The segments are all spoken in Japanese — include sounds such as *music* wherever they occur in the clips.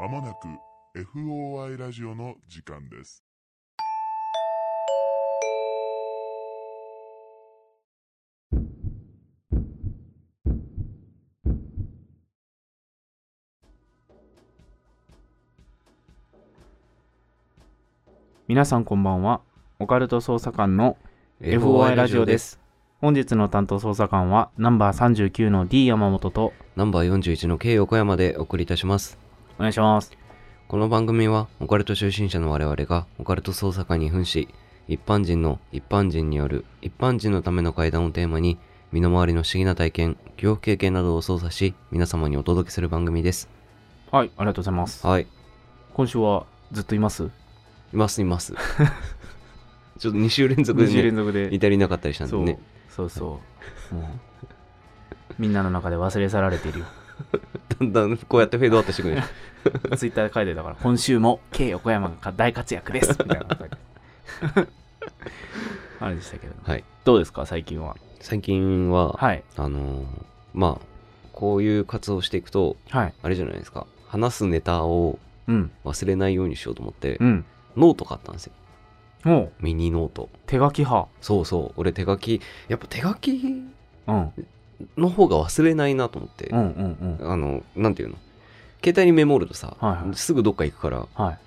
まもなく FOI ラジオの時間です。皆さんこんばんは。オカルト捜査官の FOI ラジオです。本日の担当捜査官はナンバー39の D 山本とナンバー41の K 横山でお送りいたします。お願いします。この番組はオカルト初心者の我々がオカルト捜査官に扮し、一般人の一般人による一般人のための会談をテーマに、身の回りの不思議な体験、恐怖経験などを操作し、皆様にお届けする番組です。はい、ありがとうございます。はい。い今週はずっといます？ますいます。*laughs* ちょっと2週連続 ?2 で、週連ね、続で。いたりなかったりしたんでそうね。そうそう。もうみんなの中で忘れ去られているよ。*laughs* だんだんこうやってフェードアウトしてくる。ツイッターで書いてたから、今週も K 横山が大活躍です *laughs* みたいなの書いてあれでしたけど、はい。どうですか、最近は？最近は、はい。あのーまあ、こういう活動をしていくと、はい。あれじゃないですか。話すネタをうん。忘れないようにしようと思って、うん。ノート買ったんですよ。もう、ミニノート。手書き派。そうそう。俺手書き、やっぱ手書きうん。の方が忘れないなと思って、うんうんうん。あの、なんていうの？携帯にメモるとさ、はいはいすぐどっか行くから、はい。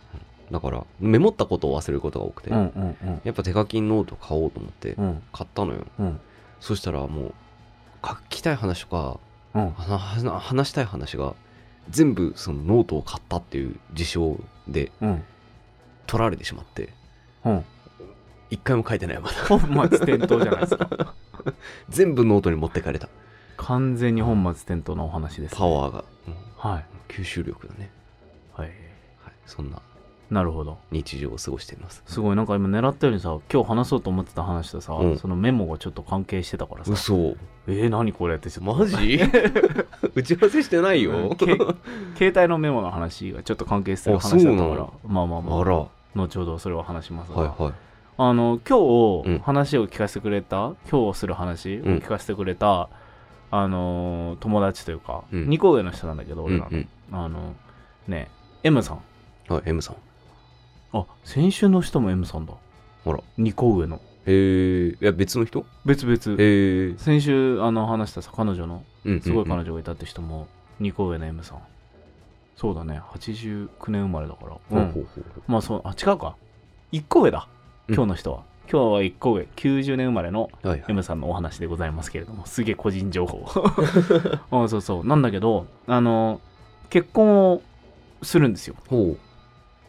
だから、メモったことを忘れることが多くて、うんうんうん。やっぱ手書きノート買おうと思って、うん買ったのよ。うんそしたらもう、書きたい話とか、うん。はは話したい話が、全部そのノートを買ったっていう事象でうん。取られてしまって、うん。一回も書いてないまだ。本末転倒じゃないですか。*laughs* 全部ノートに持ってかれた。完全に本末転倒のお話です、パワーが、うんはい。吸収力だね。はい。はい。そんななるほど。日常を過ごしています。すごい、なんか今狙ったようにさ、今日話そうと思ってた話とさ、うんそのメモがちょっと関係してたからさ、嘘えー、何これってちょっと。マジ？*laughs* 打ち合わせしてないうんよ。け携帯のメモの話がちょっと関係してるあ話だったからまあまあまあ、あ後ほどそれを話しますいが、はい。あの、今うん日話を聞かせてくれた、今日する話を聞かせてくれた、あのー友達というか、うん2個上の人なんだけど、俺らの、うんうんあの、ね、M さん。はい、M さん。あ、先週の人も M さんだ。あら。2個上の。へえ。いや、別の人？別々。へえ。先週あの話したさ、彼女の、うん。すごい彼女。女がいたって人も、2個上の M さん。そうだね、89年生まれだから。ほうほうほうほまあそう、あ、違うか。1個上だ。うん今日の人は。今日は1個上。90年生まれの。M さんのお話でございますけれども、すげえ個人情報。*laughs* あそうそう。なんだけど、あの、結婚をするんですよ。ほ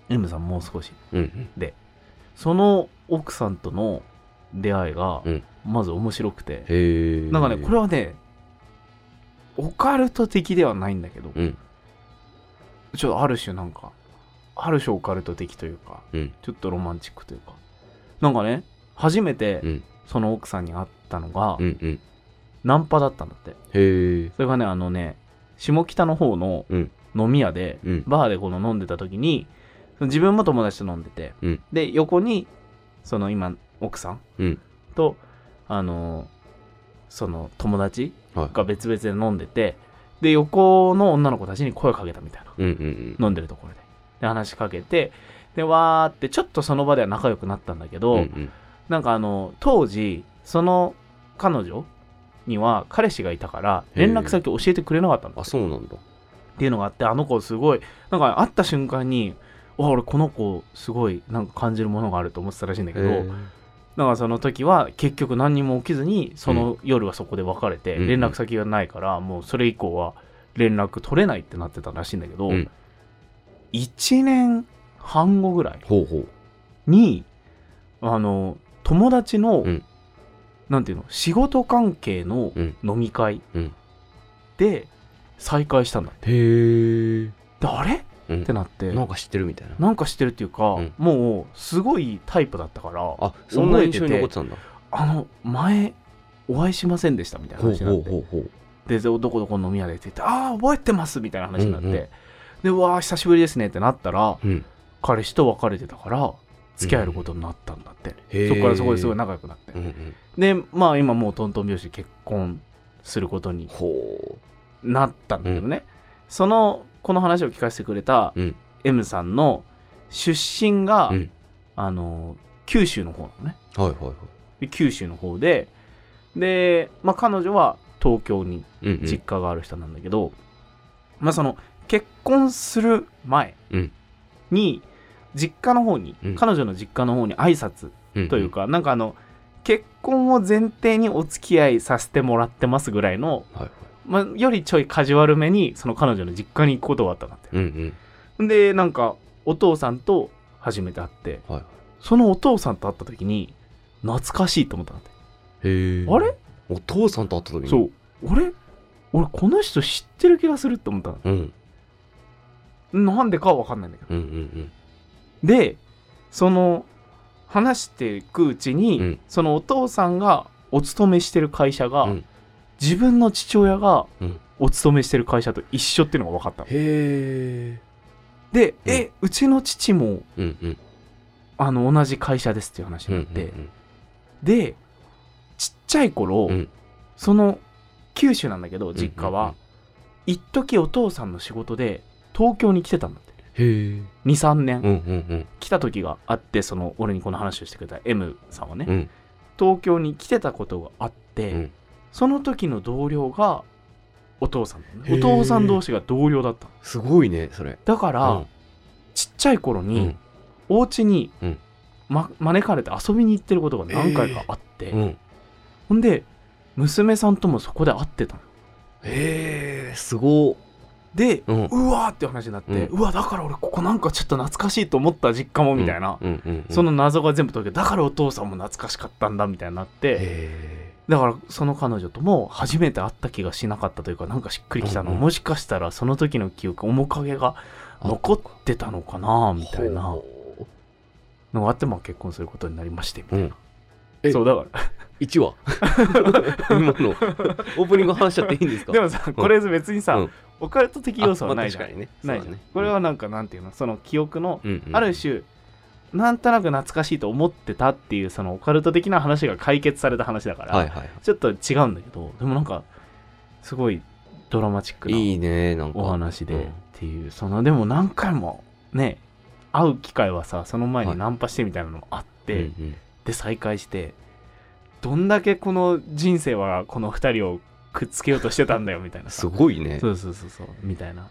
M さんもう少し。う。うんその奥さんとの出会いがうん、まず面白くて。なんかね、これはね、オカルト的ではないんだけど、うん。ちょっとある種なんか、ある種オカルト的というか、うん。ちょっとロマンチックというか、なんかね、初めてうん。その奥さんに会ったのがう、ん。うん。ナンパだったんだって。へえ。それがね、あのね、下北の方のうん飲み屋で、うん。バーでこの飲んでた時に、自分も友達と飲んでて、うんで、横に、その今、奥さんうん。と、あのーその友達はい。が別々で飲んでて、で、横の女の子たちに声をかけたみたいな。うんうん飲んでるところで。で、話しかけて、で、わーって、ちょっとその場では仲良くなったんだけうん。ど、うんうん。なんかあの、当時、その彼女には彼氏がいたから、連絡先教えてくれなかったんだあ、そうなんだ。っていうのがあって、あの子すごい、なんか会った瞬間に、わ俺この子すごいなんか感じるものがあると思ってたらしいんだけど、へえなんかその時は結局何にも起きずにその夜はそこで別れてうん連絡先がないからもうそれ以降は連絡取れないってなってたらしいんだけど、うん1年半後ぐらいほうほう。にあの友達の、うんなんていうの仕事関係のうん飲み会うんで再会したんだってへえ。であれ？うんってなってなんか知ってるみたいな。なんか知ってるっていうか、うんもうすごいタイプだったからあ、そんな印象に残ってたんだ。あの前お会いしませんでしたみたいな話になって。でどこどこの飲み屋でって言ってああ覚えてますみたいな話になって、うんうんでうわー久しぶりですねってなったらうん。彼氏と別れてたから付き合えることになったんだって、へー。そこからそこですごい仲良くなって、うんうん。でまあ今もうトントン拍子で結婚することにほなったんだけどね、そのこの話を聞かせてくれたうん。M さんの出身が、うん。あの九州の方なのね。はいはいはい。で九州の方でで、まあ、彼女は東京にうんうん。実家がある人なんだけど、まあその結婚する前うん。に実家の方に、うん。彼女の実家の方に挨拶うんというか、なんかあの結婚を前提にお付き合いさせてもらってますぐらいの、はいはい。まあ、よりちょいカジュアルめにその彼女の実家に行くことがあったんだってうんうん。でなんかお父さんと初めて会ってはいそのお父さんと会った時に懐かしいと思ったんだって。へえ。あれ？お父さんと会った時に？そう。俺俺この人知ってる気がするって思ったの。うん。なんでかは分かんないんだけど。うんうんでその話していくうちに、うん。そのお父さんがお勤めしてる会社が、うん。自分の父親がうん。お勤めしてる会社と一緒っていうのが分かったの。へえで、うん。えうちの父もうんうん。あの同じ会社ですっていう話うんうになって、んでちっちゃい頃、うん。その九州なんだけど実家は、うんうん。一時お父さんの仕事で東京に来てたんだって23年、うんうん来た時があってその俺にこの話をしてくれた M さんはね、うん。うん東京に来てたことがあって、うん。その時の同僚がお父さんね。お父さん同士が同僚だったの。すごいねそれ。だから、うん。ちっちゃい頃に、うん。お家に、うん。ま、招かれて遊びに行ってることが何回かあって、うん。ほんで娘さんともそこで会ってたの。へえすごで、うん。うわーって話になって、ううわだから俺ここなんかちょっと懐かしいと思った実家もみたいな、その謎が全部解けてだからお父さんも懐かしかったんだみたいになってへだからその彼女とも初めて会った気がしなかったというかなんかしっくりきたの、うん。うんもしかしたらその時の記憶面影が残ってたのかなえみたいな。ほのがあってまあ結婚することになりましてみたいな、うん。え *laughs* そうだから。1話？*laughs* 今の。*laughs* オープニング話しちゃっていいんですか？でもさこれ別にさ、うんオカルト的要素はないじゃん、あまあ確かにね。ない。これはなんかなんていうの？その記憶の、うん。うん。ある種なんとなく懐かしいと思ってたっていうそのオカルト的な話が解決された話だから、はいはいちょっと違うんだけどでもなんかすごいドラマチックなお話でっうん。ていう、そのでも何回もね会う機会はさその前はい。にナンパしてみたいなのもあって、うんうん。で再会してどんだけこの人生はこの2人をくっつけようとしてたんだよみたいなさ。すごいね。そうそうそうそうみたいな。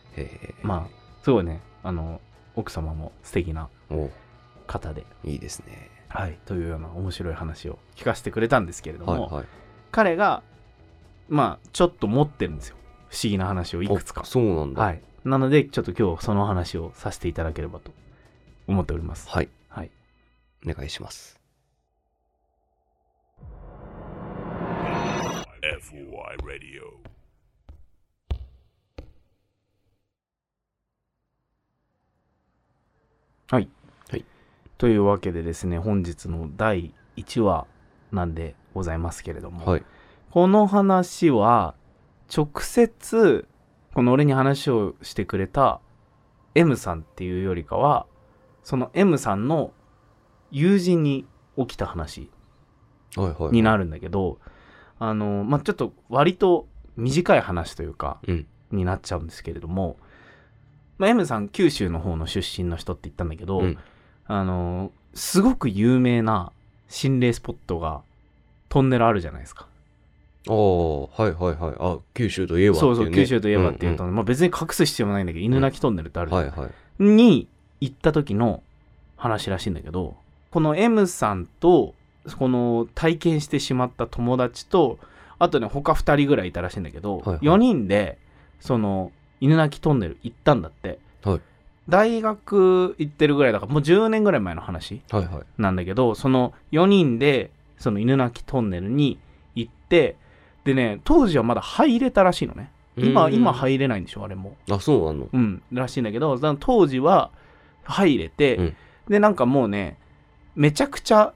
まあすごいね。あの奥様も素敵なお方で。いいですね。はい。というような面白い話を聞かせてくれたんですけれども、はいはい。彼がまあちょっと持ってるんですよ。不思議な話をいくつか。あそうなんだ。はい。なのでちょっと今日その話をさせていただければと思っております。はい。はい。お願いします FOI Radio. はい。はい。というわけでですね、本日の第1話なんでございますけれども、はい。この話は、直接、この俺に話をしてくれた M さんっていうよりかは、その M さんの友人に起きた話はいはい。になるんだけど、あの、まあ、ちょっと割と短い話というか、うん。になっちゃうんですけれども、まあ、M さん九州の方の出身の人って言ったんだけど、うん。あのすごく有名な心霊スポットがトンネルあるじゃないですか、ああはいはいはい。あ九州といえばっていそうそう九州といえばっていうと、んまあ、別に隠す必要もないんだけど犬鳴トンネルってあるじゃん、はいはい。に行った時の話らしいんだけどこの M さんとこの体験してしまった友達とあとね他2人ぐらいいたらしいんだけど、はいはい。4人でその犬鳴トンネル行ったんだって、はい。大学行ってるぐらいだからもう10年ぐらい前の話はいはい。なんだけどその4人でその犬鳴トンネルに行ってでね当時はまだ入れたらしいのね。今うん今入れないんでしょあれも。あそうなの。うんらしいんだけど当時は入れて、うん。でなんかもうねめちゃくちゃ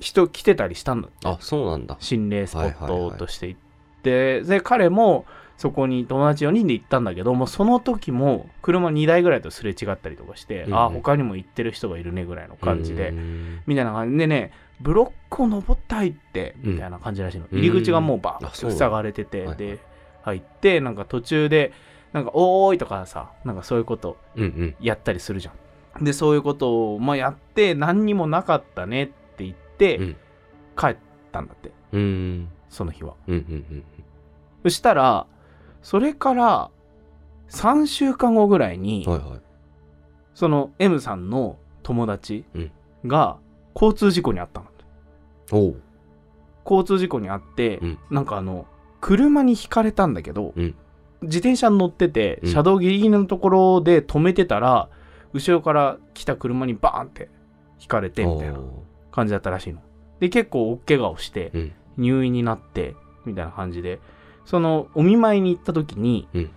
人来てたりしたんだってあそうなんだ。心霊スポッはいはいはいトとして行って、で彼もそこに友達4人で行ったんだけどもうその時も車2台ぐらいとすれ違ったりとかして、うんうん。あ他にも行ってる人がいるねぐらいの感じで、うんみたいな感じ。でねブロックを登って入ってうん。みたいな感じらしいの、入り口がもうバーッと塞がれてて、はいはい。で入ってなんか途中でなんか「おーい」とかさなんかそういうことうんうん。やったりするじゃん。でそういうことを、まあ、やって何にもなかったねって帰ったんだって。うーん。その日は。うんうんそしたらそれから3週間後ぐらいに、うんはいはい。その M さんの友達うん。が交通事故に遭ったの。おう。交通事故に遭って、うん。なんかあの車にひかれたんだけど、うん。自転車に乗っててうん。車道ギリギリのところで止めてたら、後ろから来た車にバーンってひかれてみたいな感じだったらしいの。で結構大怪我をしてうん。入院になってみたいな感じで。そのお見舞いに行った時に、うん。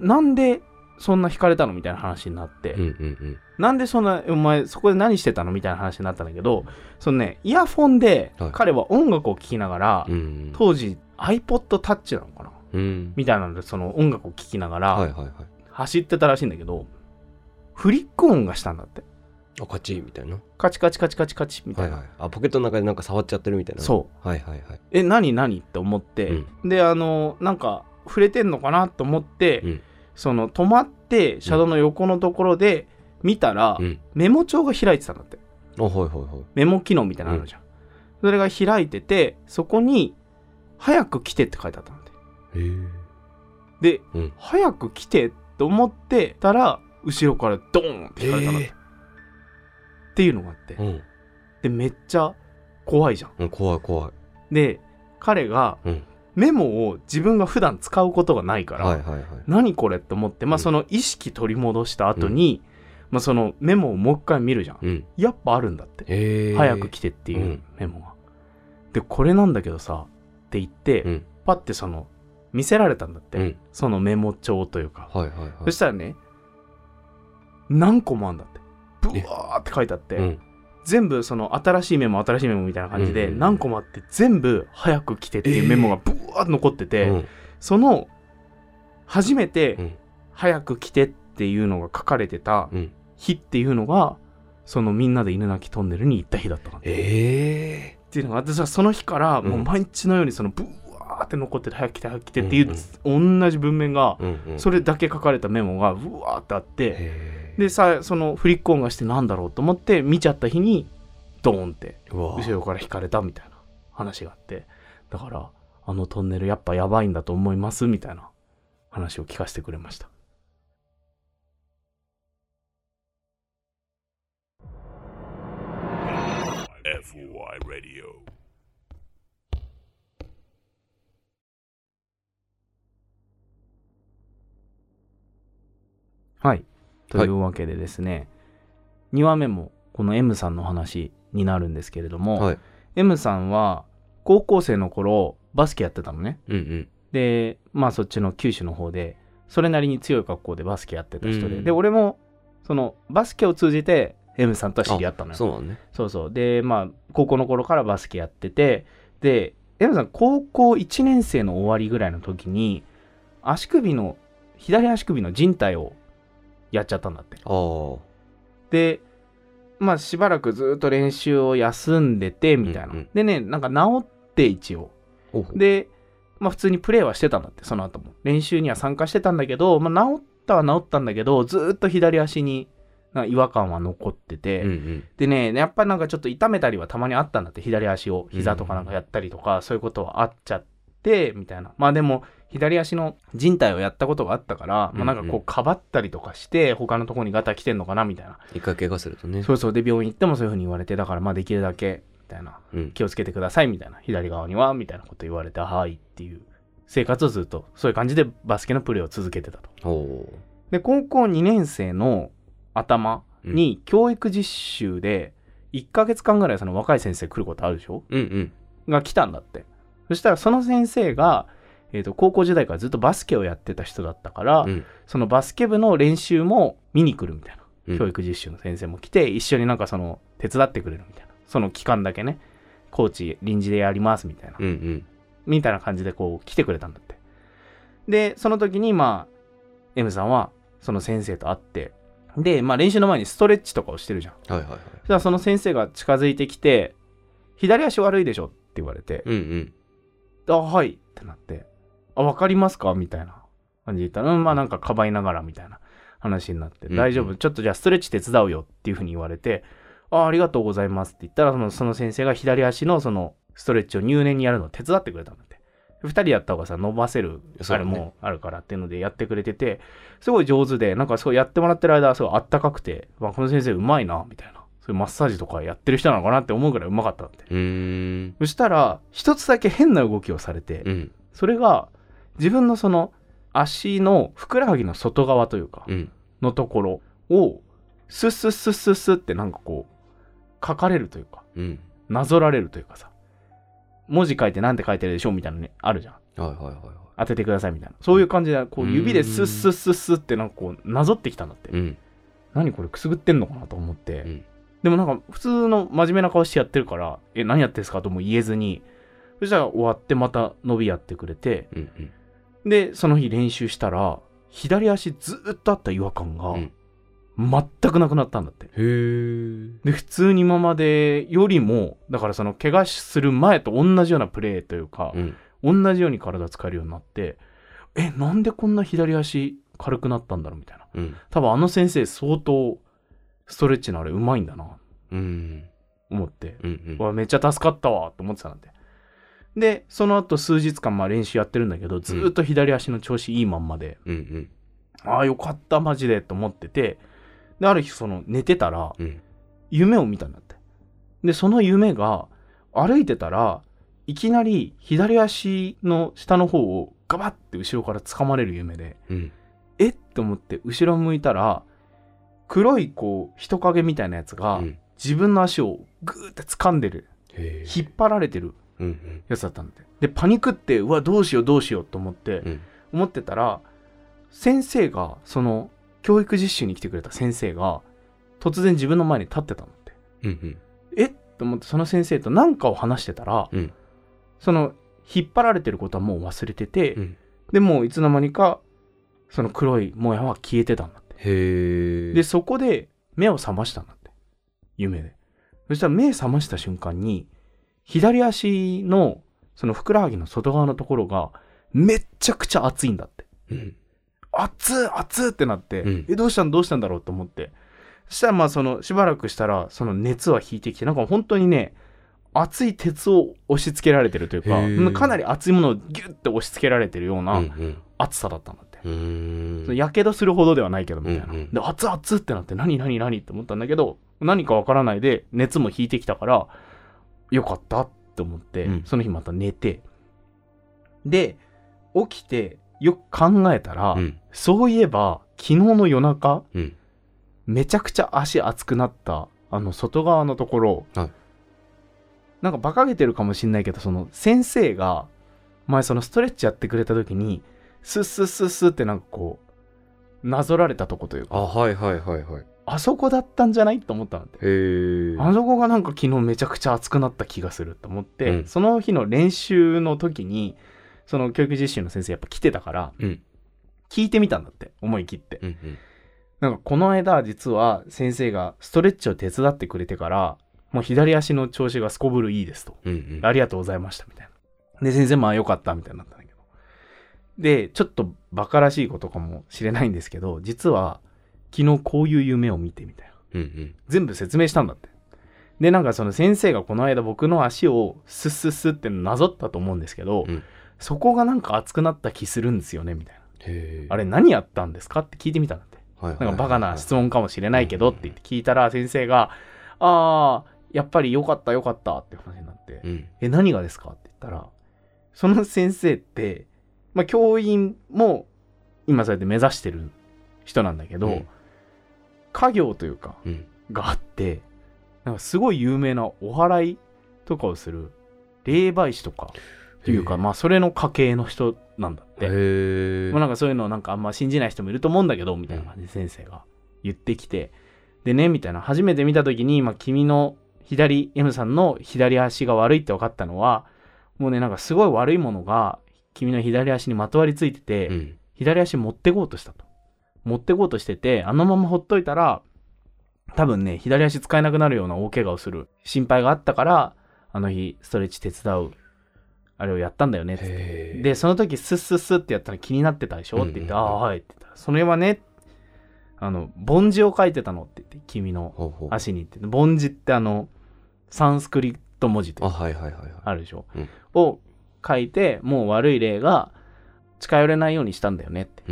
なんでそんなひかれたの？みたいな話になって、うんうんうん。なんでそんなお前そこで何してたの？みたいな話になったんだけどそのねイヤフォンではい。彼は音楽を聴きながら、うん当時 iPod Touch なのかな？うん。みたいなのでその音楽を聴きながら、はいはいはい。走ってたらしいんだけどフリック音がしたんだってあカチッみたいな。カチカチカチカチカチみたな、はいいはい。あポケットの中でなんか触っちゃってるみたいな。そう。はいはいはい。え何何って思って、であのなんか触れてんのかなと思って、うん。その止まって車道の横のところで見たら、うん。メモ帳が開いてたんだって。あはいはいはい。メモ機能みたいなのあるじゃん、それが開いててそこに「早く来て」って書いてあったんだって。へえ。で、うん。早く来てと思ってたら後ろからドーンって引かれたんだって、えっていうのがあって、うん。でめっちゃ怖いじゃん。うん怖い怖い。で彼がうん。メモを自分が普段使うことがないから、はいはいはい。何これって思って、まあ、うん。その意識取り戻した後に、まあ、そのメモをもう一回見るじゃん、うん。やっぱあるんだって、早く来てっていううん。メモが、でこれなんだけどさって言って、うん。パッてその見せられたんだって、うん。そのメモ帳というか、はいはいはい。そしたらね何個もあんだってブワーって書いてあって、うん。全部その新しいメモ新しいメモみたいな感じで何個もあって全部早く来てっていうメモがブワーって残ってて、うん。その初めてうん。早く来てっていうのが書かれてたうん。日っていうのがそのみんなで犬鳴トンネルに行った日だったのっえていうのがあってさその日からもう毎日のようにそのブワーって残ってて早く来て早く来てっていう同じ文面がそれだけ書かれたメモがブワーってあってでさそのフリック音がしてなんだろうと思って見ちゃった日にドーンって後ろから引かれたみたいな話があってだからあのトンネルやっぱやばいんだと思いますみたいな話を聞かせてくれました。Radio はい。というわけでですね、2話目もこの M さんの話になるんですけれども、はい M さんは高校生の頃バスケやってたのね。うんうんで、まあそっちの九州の方で、それなりに強い学校でバスケやってた人で、うんで、俺もそのバスケを通じて M さんとは知り合ったのよ。そうねそうそう。で、まあ、高校の頃からバスケやってて、で、エムさん、高校1年生の終わりぐらいの時に、足首の、左足首の靭帯をやっちゃったんだって。で、まあ、しばらくずっと練習を休んでて、みたいな。うんうんでね、なんか治って一応。で、まあ、普通にプレーはしてたんだって、その後も。練習には参加してたんだけど、まあ、治ったは治ったんだけど、ずっと左足に違和感は残ってて、うんうんでね、やっぱなんかちょっと痛めたりはたまにあったんだって、左足を、膝とかなんかやったりとか、そういうことはあっちゃって、みたいな。まあでも、左足の人体をやったことがあったから、まあなんかうんうんこう、かばったりとかして、他のところにガタ来てんのかな、みたいな。一回怪我するとねそうそう、で、病院行ってもそういうふうに言われて、だからまあできるだけ、みたいな。うん気をつけてください、みたいな。左側には、みたいなこと言われて、はいっていう生活をずっと、そういう感じでバスケのプレーを続けてたと。で、高校2年生の頭に教育実習で1ヶ月間ぐらいその若い先生来ることあるでしょ？うんうんが来たんだって。そしたらその先生が、えーと高校時代からずっとバスケをやってた人だったから、うんそのバスケ部の練習も見に来るみたいな。うん教育実習の先生も来て、一緒になんかその手伝ってくれるみたいな。その期間だけね、コーチ臨時でやりますみたいな。うんうんみたいな感じでこう来てくれたんだって。で、その時にまあ、M さんはその先生と会って、で、まあ練習の前にストレッチとかをしてるじゃん。はいはいはいそしたらその先生が近づいてきて、左足悪いでしょって言われて、うんうんあ、はいってなって、あ、わかりますか？みたいな感じで言ったら、うん、まあなんかかばいながらみたいな話になって、うんうん大丈夫、ちょっとじゃあストレッチ手伝うよっていうふうに言われて、あありがとうございますって言ったら、そのその先生が左足のそのストレッチを入念にやるのを手伝ってくれたんだって。二人やった方がさ、伸ばせる、あれもあるからっていうのでやってくれてて、すごい上手で、なんかすごいやってもらってる間はすごいあったかくて、まあ、この先生うまいな、みたいな。そういうマッサージとかやってる人なのかなって思うぐらいうまかったって。そしたら、一つだけ変な動きをされて、うん。それが自分のその足のふくらはぎの外側というか、うん。のところを、スッスッスッスッスッってなんかこう、書かれるというか、うん。なぞられるというかさ、文字書いてなんて書いてるでしょみたいなのね、あるじゃん。はいはいはいはい。当ててくださいみたいな。そういう感じで、こう指でスッスッスッスッってなんかこう、なぞってきたんだって。うん。何これくすぐってんのかなと思って、うんでもなんか普通の真面目な顔してやってるからえ何やってんすかとも言えずにそしたら終わってまた伸びやってくれてうん。うん。でその日練習したら左足ずっとあった違和感がうん全くなくなったんだってへー。で普通に今までよりもだからその怪我する前と同じようなプレーというかう、ん。同じように体使えるようになってえなんでこんな左足軽くなったんだろうみたいなうん。多分あの先生相当ストレッチのあれうまいんだなうん。思って、うん。うんめっちゃ助かったわと思ってたんででその後数日間まあ練習やってるんだけどずーっと左足の調子いいまんまで、うん。うん。ああよかったマジでと思っててである日その寝てたらうん。夢を見たんだってでその夢が歩いてたらいきなり左足の下の方をガバッて後ろから掴まれる夢でうん。えっ？と思って後ろ向いたら黒いこう人影みたいなやつがうん。自分の足をグーって掴んでる。引っ張られてる。やつだったんだってでパニックってうわどうしようどうしようと思って、うん思ってたら先生がその教育実習に来てくれた先生が突然自分の前に立ってたんだってうん。うん。え？っと思ってその先生と何かを話してたら、うんその引っ張られてることはもう忘れてて、うんでもういつの間にかその黒いもやは消えてたんだってへー。で、そこで目を覚ましたんだって。夢で。そしたら目覚ました瞬間に、左足のそのふくらはぎの外側のところがめっちゃくちゃ熱いんだって。うん。熱っ熱っってなって、うんえ、どうしたんどうしたんだろうと思って。そしたらまあそのしばらくしたらその熱は引いてきて、なんか本当にね、熱い鉄を押し付けられてるというかかなり熱いものをギュッて押し付けられてるようう。なん熱さだったんだって。やけどするほどではないけどみたいな。うんうんで、熱々ってなって、何何何って思ったんだけど、何かわからないで、熱も引いてきたから、よかったって思って、うんその日また寝て、で、起きて、よく考えたら、うん。そういえば、昨日の夜中、うん。めちゃくちゃ足熱くなった、あの、外側のところ、はいなんか馬鹿げてるかもしんないけど、その、先生が、前そのストレッチやってくれた時に、スッスッスッスッってなんかこう、なぞられたとこというか、あ、はいはいはいはい。あそこだったんじゃない？と思ったんだって。あそこがなんか昨日めちゃくちゃ熱くなった気がすると思って、うんその日の練習の時に、その教育実習の先生やっぱ来てたから、うん。聞いてみたんだって、思い切って。うんうん。なんかこの間実は先生がストレッチを手伝ってくれてから、もう左足の調子がすこぶるいいですと。うんうん。ありがとうございましたみたいな。で、先生まあよかったみたいになったんだけど。で、ちょっとバカらしいことかもしれないんですけど、実は昨日こういう夢を見てみたいな。うんうん。全部説明したんだって。で、なんかその先生がこの間僕の足をスッスッスッってなぞったと思うんですけど、うんそこがなんか熱くなった気するんですよね、みたいな。あれ何やったんですかって聞いてみたんだって。はいはいはいはいなんかバカな質問かもしれないけどって言って聞いたら先生が、ああ、やっぱりよかったよかったって話になって、うん。え、何がですかって言ったら、その先生って、まあ教員も今そうやって目指してる人なんだけど、うん家業というか、うん。があって、なんかすごい有名なお祓いとかをする霊媒師とかっていうか、まあそれの家系の人なんだって。なんかそういうのなんかあんま信じない人もいると思うんだけど、みたいな感じで先生が言ってきて、でね、みたいな、初めて見た時に、まあ君の左、M さんの左足が悪いって分かったのは、もうね、なんかすごい悪いものが君の左足にまとわりついてて、うん。左足持ってこうとしたと。持ってこうとしてて、あのままほっといたら、多分ね、左足使えなくなるような大怪我をする心配があったから、あの日、ストレッチ手伝う、あれをやったんだよねっつって。でその時スッスッスッってやったの気になってたでしょって言って、うん。うんうんああはいって言ったらそれはねあの梵字を書いてたのって言って君の足にって。梵字ってあのサンスクリット文字というかあはいはいはいはい。あるでしょ、うん。を書いてもう悪い例が近寄れないようにしたんだよねって。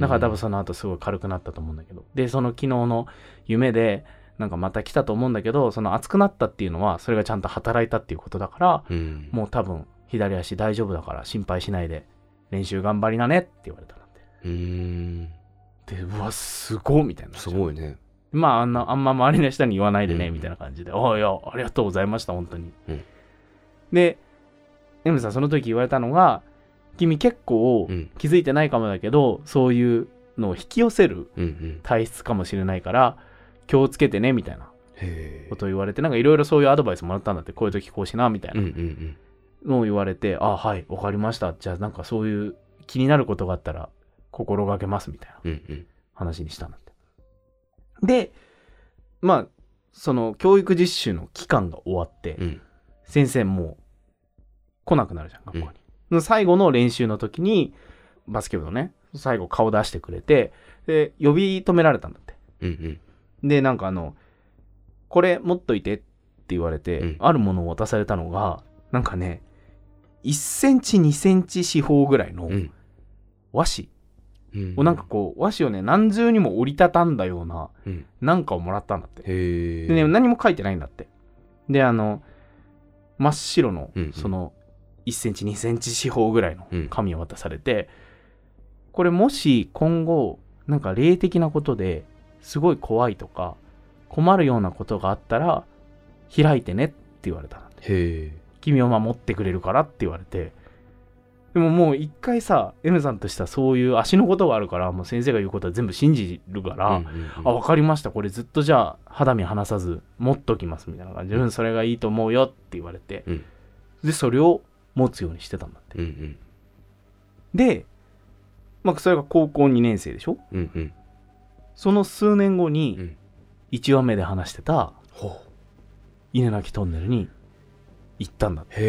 だから多分その後すごい軽くなったと思うんだけど。でその昨日の夢でなんかまた来たと思うんだけどその熱くなったっていうのはそれがちゃんと働いたっていうことだからうん。もう多分左足大丈夫だから心配しないで練習頑張りなねって言われたなんて。うーん。でうわすごいみたいな。すごいね。まああんなあんま周りの人に言わないでね、うん。みたいな感じで「ああいやありがとうございました本当に」うん。で M さんその時言われたのが君結構うん。気づいてないかもだけど、そういうのを引き寄せるうんうん。体質かもしれないから気をつけてねみたいなことを言われてなんかいろいろそういうアドバイスもらったんだってこういう時こうしなみたいうんうなん。のを言われて、あはいわかりました。じゃあなんかそういう気になることがあったら心がけますみたいなうんうん。うん話にしたんだって。でまあその教育実習の期間が終わって、うん。先生もう来なくなるじゃん学校に、最後の練習の時にバスケ部のね最後顔出してくれてで呼び止められたんだって。うんうん。でなんかあのこれ持っといてって言われて、うん。あるものを渡されたのがなんかね1センチ2センチ四方ぐらいのうん。和紙。うんをなんかこう和紙をね何重にも折りたたんだようなうん。なんかをもらったんだって。でね何も書いてないんだって。であの真っ白のうんうん。その1センチ2センチ四方ぐらいのうん。紙を渡されて、これもし今後なんか霊的なことですごい怖いとか困るようなことがあったら開いてねって言われたの。へえ。君を守ってくれるからって言われて。でももう一回さ M さんとしてはそういう足のことがあるからもう先生が言うことは全部信じるから、うんうんうん。あ、わかりました。これずっとじゃあ肌身離さず持っときますみたいな感じで、うん、それがいいと思うよって言われて、うん。で、それを持つようにしてたんだって。うんうん。で、まあ、それが高校2年生でしょ？うんうん。その数年後うにん、1話目で話してたほ稲垣トンネルに行ったんだって。うへ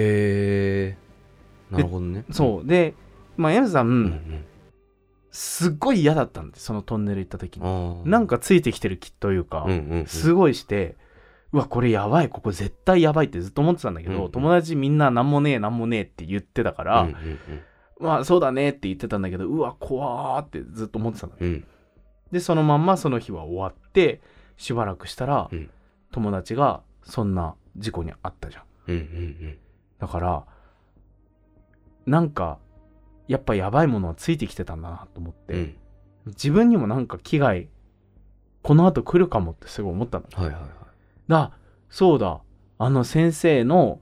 え。なるほどね。そう。で、まあ、M さん、うんうん。すっごい嫌だったんで、そのトンネル行った時に。なんかついてきてる気というか、うんうんうん。すごいして、うわ、これやばい、ここ絶対やばいってずっと思ってたんだけど、うんうん。友達みんななんもねえ、なんもねえって言ってたから、うんうんまあそうだねって言ってたんだけど、うわ、怖ーってずっと思ってたんうん。で、そのまんまその日は終わって、しばらくしたら、うん。友達がそんな事故に遭ったじゃん。うんうんだから、なんか、やっぱやばいものはついてきてたんだなと思って、うんうん。自分にもなんか危害、この後来るかもってすごい思ったの。はいはいはいだそうだ。あの先生の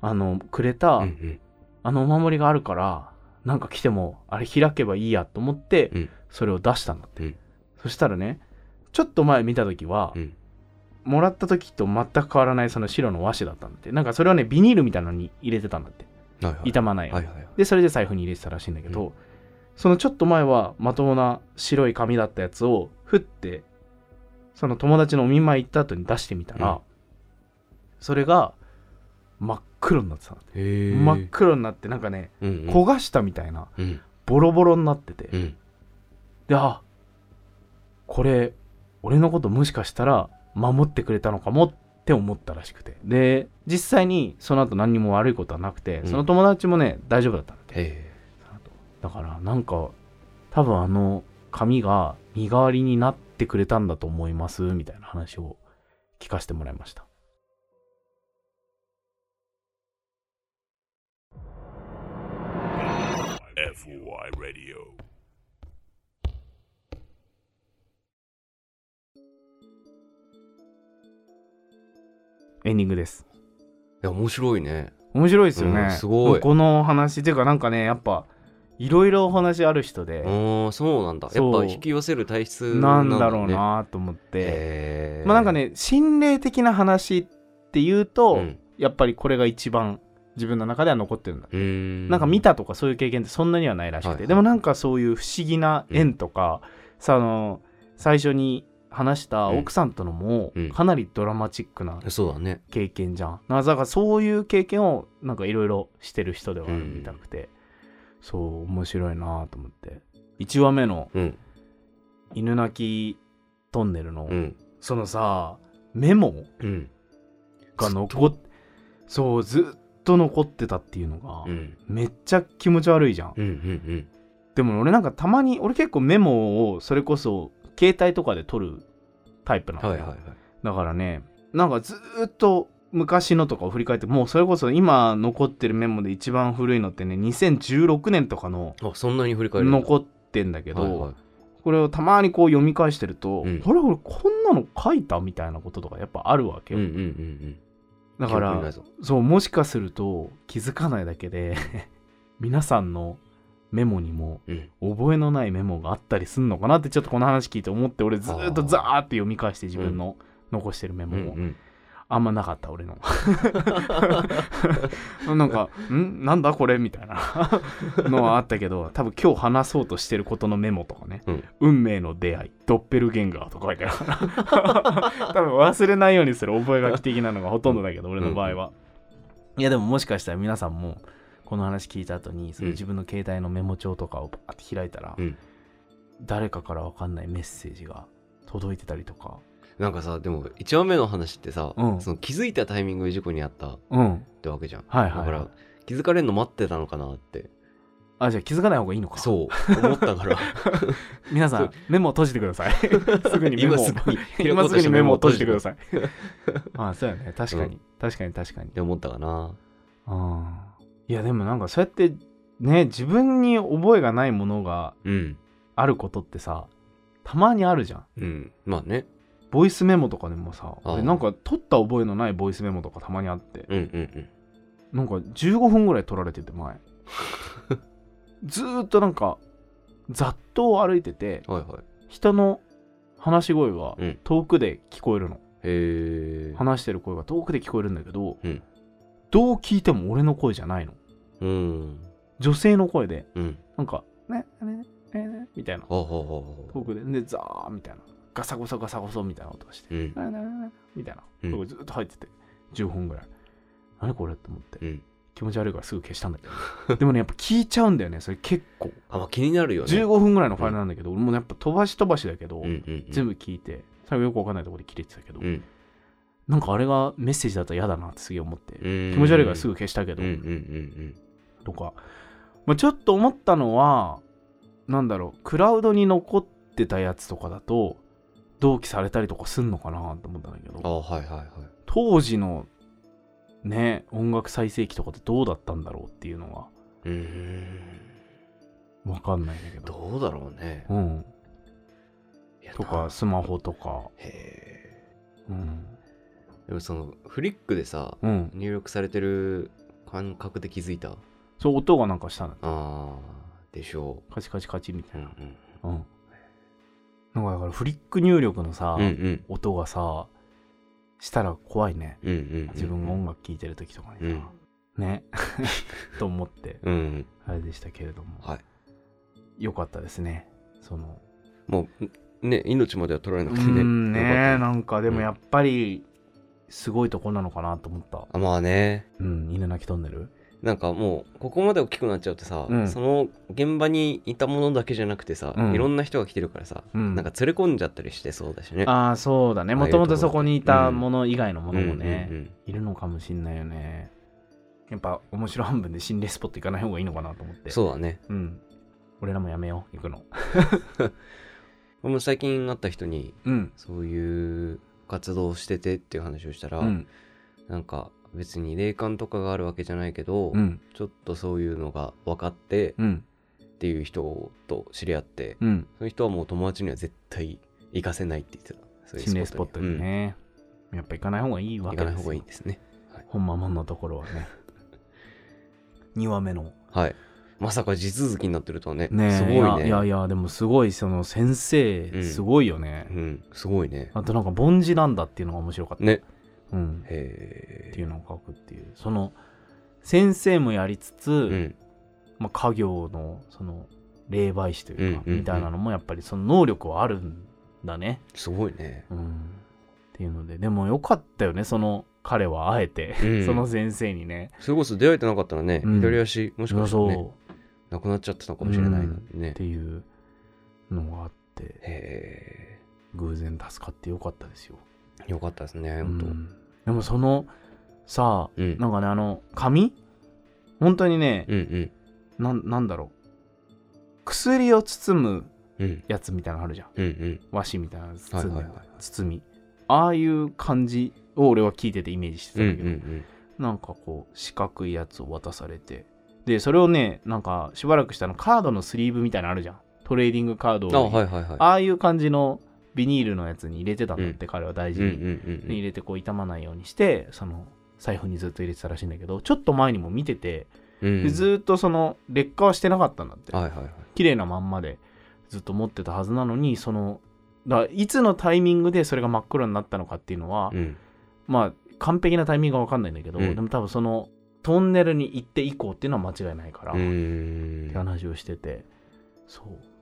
あのくれた、うんうん。あのお守りがあるからなんか来てもあれ開けばいいやと思って、うん。それを出したんだって、うん。そしたらねちょっと前見た時は、うん。もらった時と全く変わらないその白の和紙だったんだって。なんかそれをねビニールみたいなのに入れてたんだって。はいはい。傷まないはいはいはい。でそれで財布に入れてたらしいんだけど、うそのちょっと前はまともな白い紙だったやつをふってその友達のお見舞い行った後に出してみたら、うん。それが真っ黒になってた真っ黒になってなんかねうんうん。焦がしたみたいなうん。ボロボロになってて、うん。であこれ俺のこともしかしたら守ってくれたのかもって思ったらしくて。で実際にその後何にも悪いことはなくて、うん。その友達もね大丈夫だったんだってへえだからなんか多分あの紙が身代わりになってくれたんだと思いますみたいな話を聞かせてもらいました。FOI Radio エンディングです。いや面白いね面白いですよね。うんすごいこの話っていうかなんかねやっぱいろいろお話ある人で。ああそうなんだ。やっぱ引き寄せる体質なんだね。ろうなと思って、まあなんかね心霊的な話っていうと、うん。やっぱりこれが一番自分の中では残ってるんだ。うーん。なんか見たとかそういう経験ってそんなにはないらしくて、でもなんかそういう不思議な縁とか、さあの最初に話した奥さんとのもうん。かなりドラマチックな経験じゃん。だからそういう経験をなんかいろいろしてる人ではあるみたくて、そう面白いなと思って。1話目のうん。犬鳴きトンネルの、うん。そのさメモうん。が残っそうずっと残ってたっていうのが、うん。めっちゃ気持ち悪いじゃん。うんうんでも俺なんかたまに俺結構メモをそれこそ携帯とかで撮るタイプなの。よ、はいはいはい。だからねなんかずーっと昔のとかを振り返ってもうそれこそ今残ってるメモで一番古いのってね2016年とかのあそんなに振り返るんだ。残ってんだけど、はいはい。これをたまにこう読み返してると、うん。あれ俺こんなの書いたみたいなこととかやっぱあるわけよ、うんうんうんうん。だからそうもしかすると気づかないだけで *laughs* 皆さんのメモにもうん覚えのないメモがあったりすんのかなってちょっとこの話聞いて思って俺ずーっとザーって読み返して自分の残してるメモを、うんうんあんまなかった俺の。*laughs* なんか「ん？なんだこれ?」みたいなのはあったけど多分今日話そうとしてることのメモとかね、うん。運命の出会いドッペルゲンガーとか書いてある。か *laughs* ら多分忘れないようにする覚書き的なのがほとんどだけど俺の場合は、いやでももしかしたら皆さんもこの話聞いた後にそのうん自分の携帯のメモ帳とかをバーって開いたら、うん。誰かから分かんないメッセージが届いてたりとかなんかさでも1話目の話ってさ、うん。その気づいたタイミングで事故にあったっうん。てわけじゃん、はいはいはい。だから気づかれるの待ってたのかなって。あじゃあ気づかない方がいいのか。そう。思ったから。*laughs* 皆さんメモを閉じてください。*laughs* すぐにメモ。を *laughs* 今すぐに今すぐにメモを閉じてくだい。さい。あそうやね。確かに、う確かに確かに。って思ったかな。うん。いやでもなんかそうやってね自分に覚えがないものがうん。あることってさたまにあるじゃん。うん。まあねボイスメモとかでもさなんか取った覚えのないボイスメモとかたまにあって。うんうんうん。なんか15分ぐらい取られてて前。*laughs* ずーっとなんか雑踏を歩いててはいはい。人の話し声がうん。遠くで聞こえるの、へえ話してる声が遠くで聞こえるんだけど、うん。どう聞いても俺の声じゃないの。うん。女性の声でうん。なんか「ねねねね」みたいな。ほうほうほうほ遠くで。でザーみたいなガサゴソガサゴソみたいな音がしてううん「ねねねねみたいな。うん。ずっと入ってて10分ぐらい。何これって思って。うん。気持ち悪いからすぐ消したんだけど。*laughs* でもねやっぱ聞いちゃうんだよねそれ結構。あまあ気になるよね。15分ぐらいのファイルなんだけど、俺もやっぱ飛ばし飛ばしだけど、うんうんうん。全部聞いて最後よくわかんないところで切れてたけど、うん。なんかあれがメッセージだったら嫌だなってすげえ思って、気気持ち悪いからすぐ消したけど、うんうんうん。とか、まあ、ちょっと思ったのはなんだろうクラウドに残ってたやつとかだと同期されたりとかすんのかなと思ったんだけうんあどはいはいはい。当時のね音楽再生機とかってどうだったんだろうっていうのはうー。んわかんないんだけど。どうだろうね。うん。とかスマホとか。へうん。えでもそのフリックでさうん。入力されてる感覚で気づいた？そう音がなんかしたのあーでしょカチカチカチみたううんいなうんなんかだからフリック入力のさ、うんうん。音がさしたら怖いね。うんうんうん自分が音楽聴いてる時とかにさ、うん。ね。*laughs* と思って。うん。うんあれでしたけれども。はい。よかったですね。その。もうね命までは取られうなくてね。んねよかったなんかでもやっぱりすごいとこなのかなと思った。あまあね。うん犬鳴トンネルなんかもうここまで大きくなっちゃうとさ、うん。その現場にいたものだけじゃなくてさ、うん。いろんな人が来てるからさ、うん。なんか連れ込んじゃったりしてそうだしね。ああそうだね。ああいうもともとそこにいたもの以外のものもうんね、うんうん。いるのかもしんないよね。やっぱ面白半分で心霊スポット行かない方がいいのかなと思って。そうだね。うん。俺らもやめよう。行くの。*laughs* 俺も最近会った人にうん。そういう活動をしててっていう話をしたら、うん。なんか別に霊感とかがあるわけじゃないけど、うん。ちょっとそういうのが分かってうん。っていう人と知り合って、うん。その人はもう友達には絶対行かせないって言ってた。そういう心霊スポットにね、やっぱ行かない方がいいうんわけですよ。行かない方がいいですね。ほんまもんのところはね。*laughs* 2話目の。はい。まさか地続きになってるとはね。ねえ。すごいね。いやいやでもすごいその先生うん。すごいよね、うん。すごいね。あとなんか凡字なんだっていうのが面白かった、ねうん、へっていうのを書くっていう。その先生もやりつつ、えうん。まあ、家業のその霊媒師というか、うんうんうん。みたいなのもやっぱりその能力はあるんだね。すごいね。うん。っていうのででもよかったよねその彼はあえて、うん。その先生にね。それこそ出会えてなかったらね、うん。左足、もしかしたらそう。ね、なくなっちゃってたかもしれないのにね。っ。ていうのがあってへ偶然助かってよかったですよ、え、よかったですね、でもそのさあうん。なんかねあの紙本当にね、うんうん。なんなんだろう薬を包むうんやつみたいなのあるじゃんうんうん。和紙みたいな包む、はいはいはい。包みああいう感じを俺は聞いててイメージしてうんただけど、うんんうん。なんかこう四角いやつを渡されてでそれをねなんかしばらくしたのカードのスリーブみたいなのあるじゃんトレーディングカードをあ、はいはいはい。ああいう感じのビニールのやつに入れてたんだって、彼は大事に、入れてこう傷まないようにしてその財布にずっと入れてたらしいんだけどちょっと前にも見てて、うん。でずーっとその劣化はしてなかったんだって、はいはいはい。綺麗なまんまでずっと持ってたはずなのにそのだいつのタイミングでそれが真っ黒になったのかっていうのは、うん。まあ完璧なタイミングが分かんないんだけど、うんでも多分そのトンネルに行って以降っていうのは間違いないから、うっ。て話をしててそう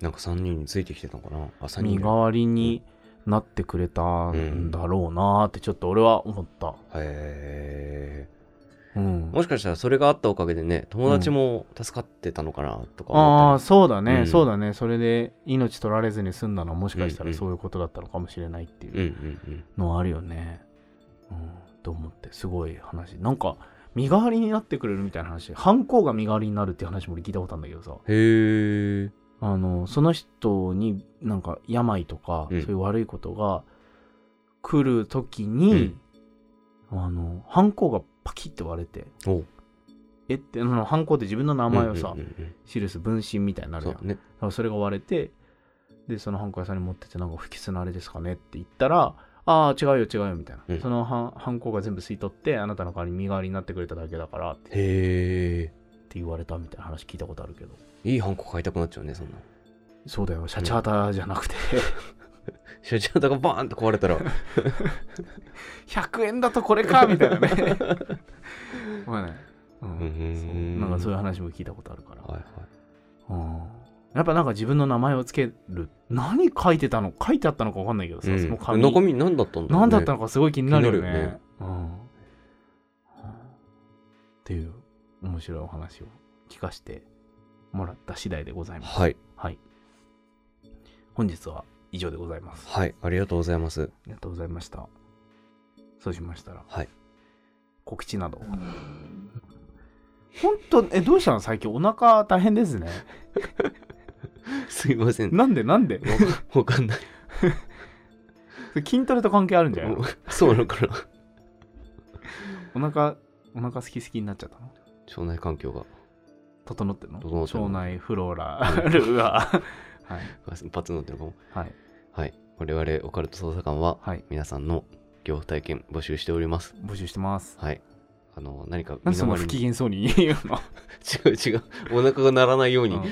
なんか3人についてきてたのかな？あ、3人。身代わりになってくれたんだろうなーってちょっと俺は思った、へうん。え。もしかしたらそれがあったおかげでね、友達も助かってたのかなとかああ思った。そうだね、うん。そうだね。それで命取られずに済んだのはもしかしたうんうん。らそういうことだったのかもしれないっていり。うんううん。のはあるよね。うん。と思って。すごい話。なんか身代わりになってくれるみたいな話。犯行が身代わりになるっていう話も俺聞いたことあるんだけどさ。うん。へえ。あのその人になんか病とか、うん。そういう悪いことが来る時に、あの犯行がパキッて割れておえってあの犯行って自分の名前をさ、うんうんうん記す分身みたいになるじゃんね。だからそれが割れてでそのハンコ屋さんに持ってってなんか不吉なあれですかねって言ったらああ違うよ違うよみたいな、うん。そのハンハンコが全部吸い取ってあなたの代わりに身代わりになってくれただけだからってって。言われたみたいな話聞いたことあるけど。いいハンコ買いたくなっちゃうね、そんな。そうだよ。シャチハタじゃなくて。シャチハタがバーンと壊れたら、100円だとこれかみたいなね。*laughs* まあね、うん。なんかそういう話も聞いたことあるから、はいはい。うん。やっぱなんか自分の名前をつける。何書いてたの？書いてあったのか分かんないけどさ、うん。その紙。中身何だったんだろうね。何だったのかすごい気になるよね。ね。うん、っていう面白いお話を聞かせてもらった次第でございます。はい。はい。本日は以上でございます。はい。ありがとうございます。ありがとうございました。そうしましたら、はい。告知など。本当え、どうしたの？最近お腹大変ですね。*laughs* すいません。なんで？なんで？わわかんない。*laughs* 筋トレと関係あるんじゃないの？そうなのかな。お腹、お腹好き好きになっちゃったの？腸内環境が整ってるの？整ってる腸内フローラルが。はい。*laughs* パ *laughs* ツンなってるかも。はい。はい。我々オカルト捜査官ははい。皆さんの恐怖体験募集しております。募集してます。はい。あの、何かなんでそ不機嫌そうに言うの？*laughs* 違う違う。お腹が鳴らないように、うん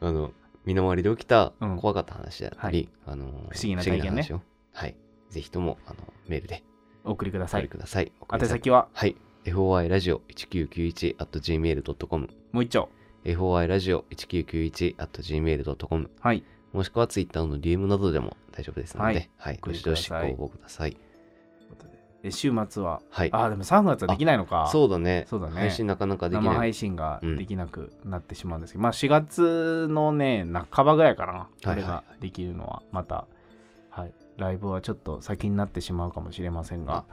あの、身の回りで起きたうん怖かった話だったり、あの、不思議な体験ねはい。ぜひとも、あの、メールでお送りくださいお送り。ください。宛先は？はい。Foi ラジオ 1991.gmail.com もう一丁。foi ラジオ 1991.gmail.com はい。もしくは Twitter の DM などでも大丈夫ですので、ははいい。送りどしご応募ください。え週末は、はい。ああ、でも3月はできないのか。そうだね。そうだね配信なかなかできない。生配信ができなくなってしまうんですけど、まあ4月のね、半ばぐらいかな。これができるのは、また、はい。ライブはちょっと先になってしまうかもしれませんが、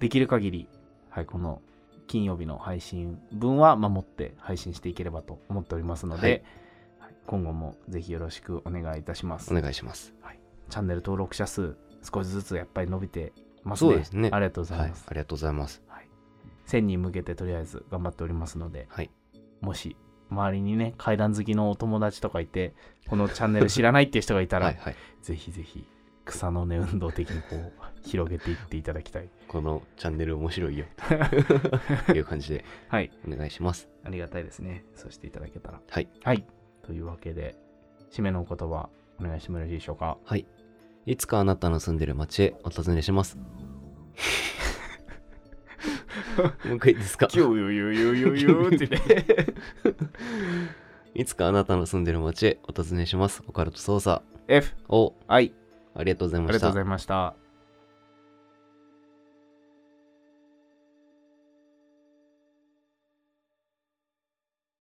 できる限り、はい、この金曜日の配信分は守って配信していければと思っておりますので、はいはい今後もぜひよろしくお願いいたしますお。願いします。チャンネル登録者数少しずつやっぱり伸びてますね。そうですねありがとうございはいます。。ありがとうございます。はい1000人向けてとりあえず頑張っておりますので、はい。もし周りにね、階段好きのお友達とかいて、このチャンネル知らないっていう人がいたら、はいはい。ぜひぜひ草の根運動的にこう広げていっていただきたい。このチャンネル面白いよ。と *laughs* いう感じではい。お願いします。ありがたいですね。そうしていただけたら。はい。はい。というわけで、締めのお言葉、お願いしてもよろしいでしょうか？はい。いつかあなたの住んでる街へお尋ねします。*laughs* もう一回いいですか？キューユーユーユーユーユーってね。*laughs* いつかあなたの住んでる街へお尋ねします。オカルト捜査。F O I ありがとうございましたありがとうございました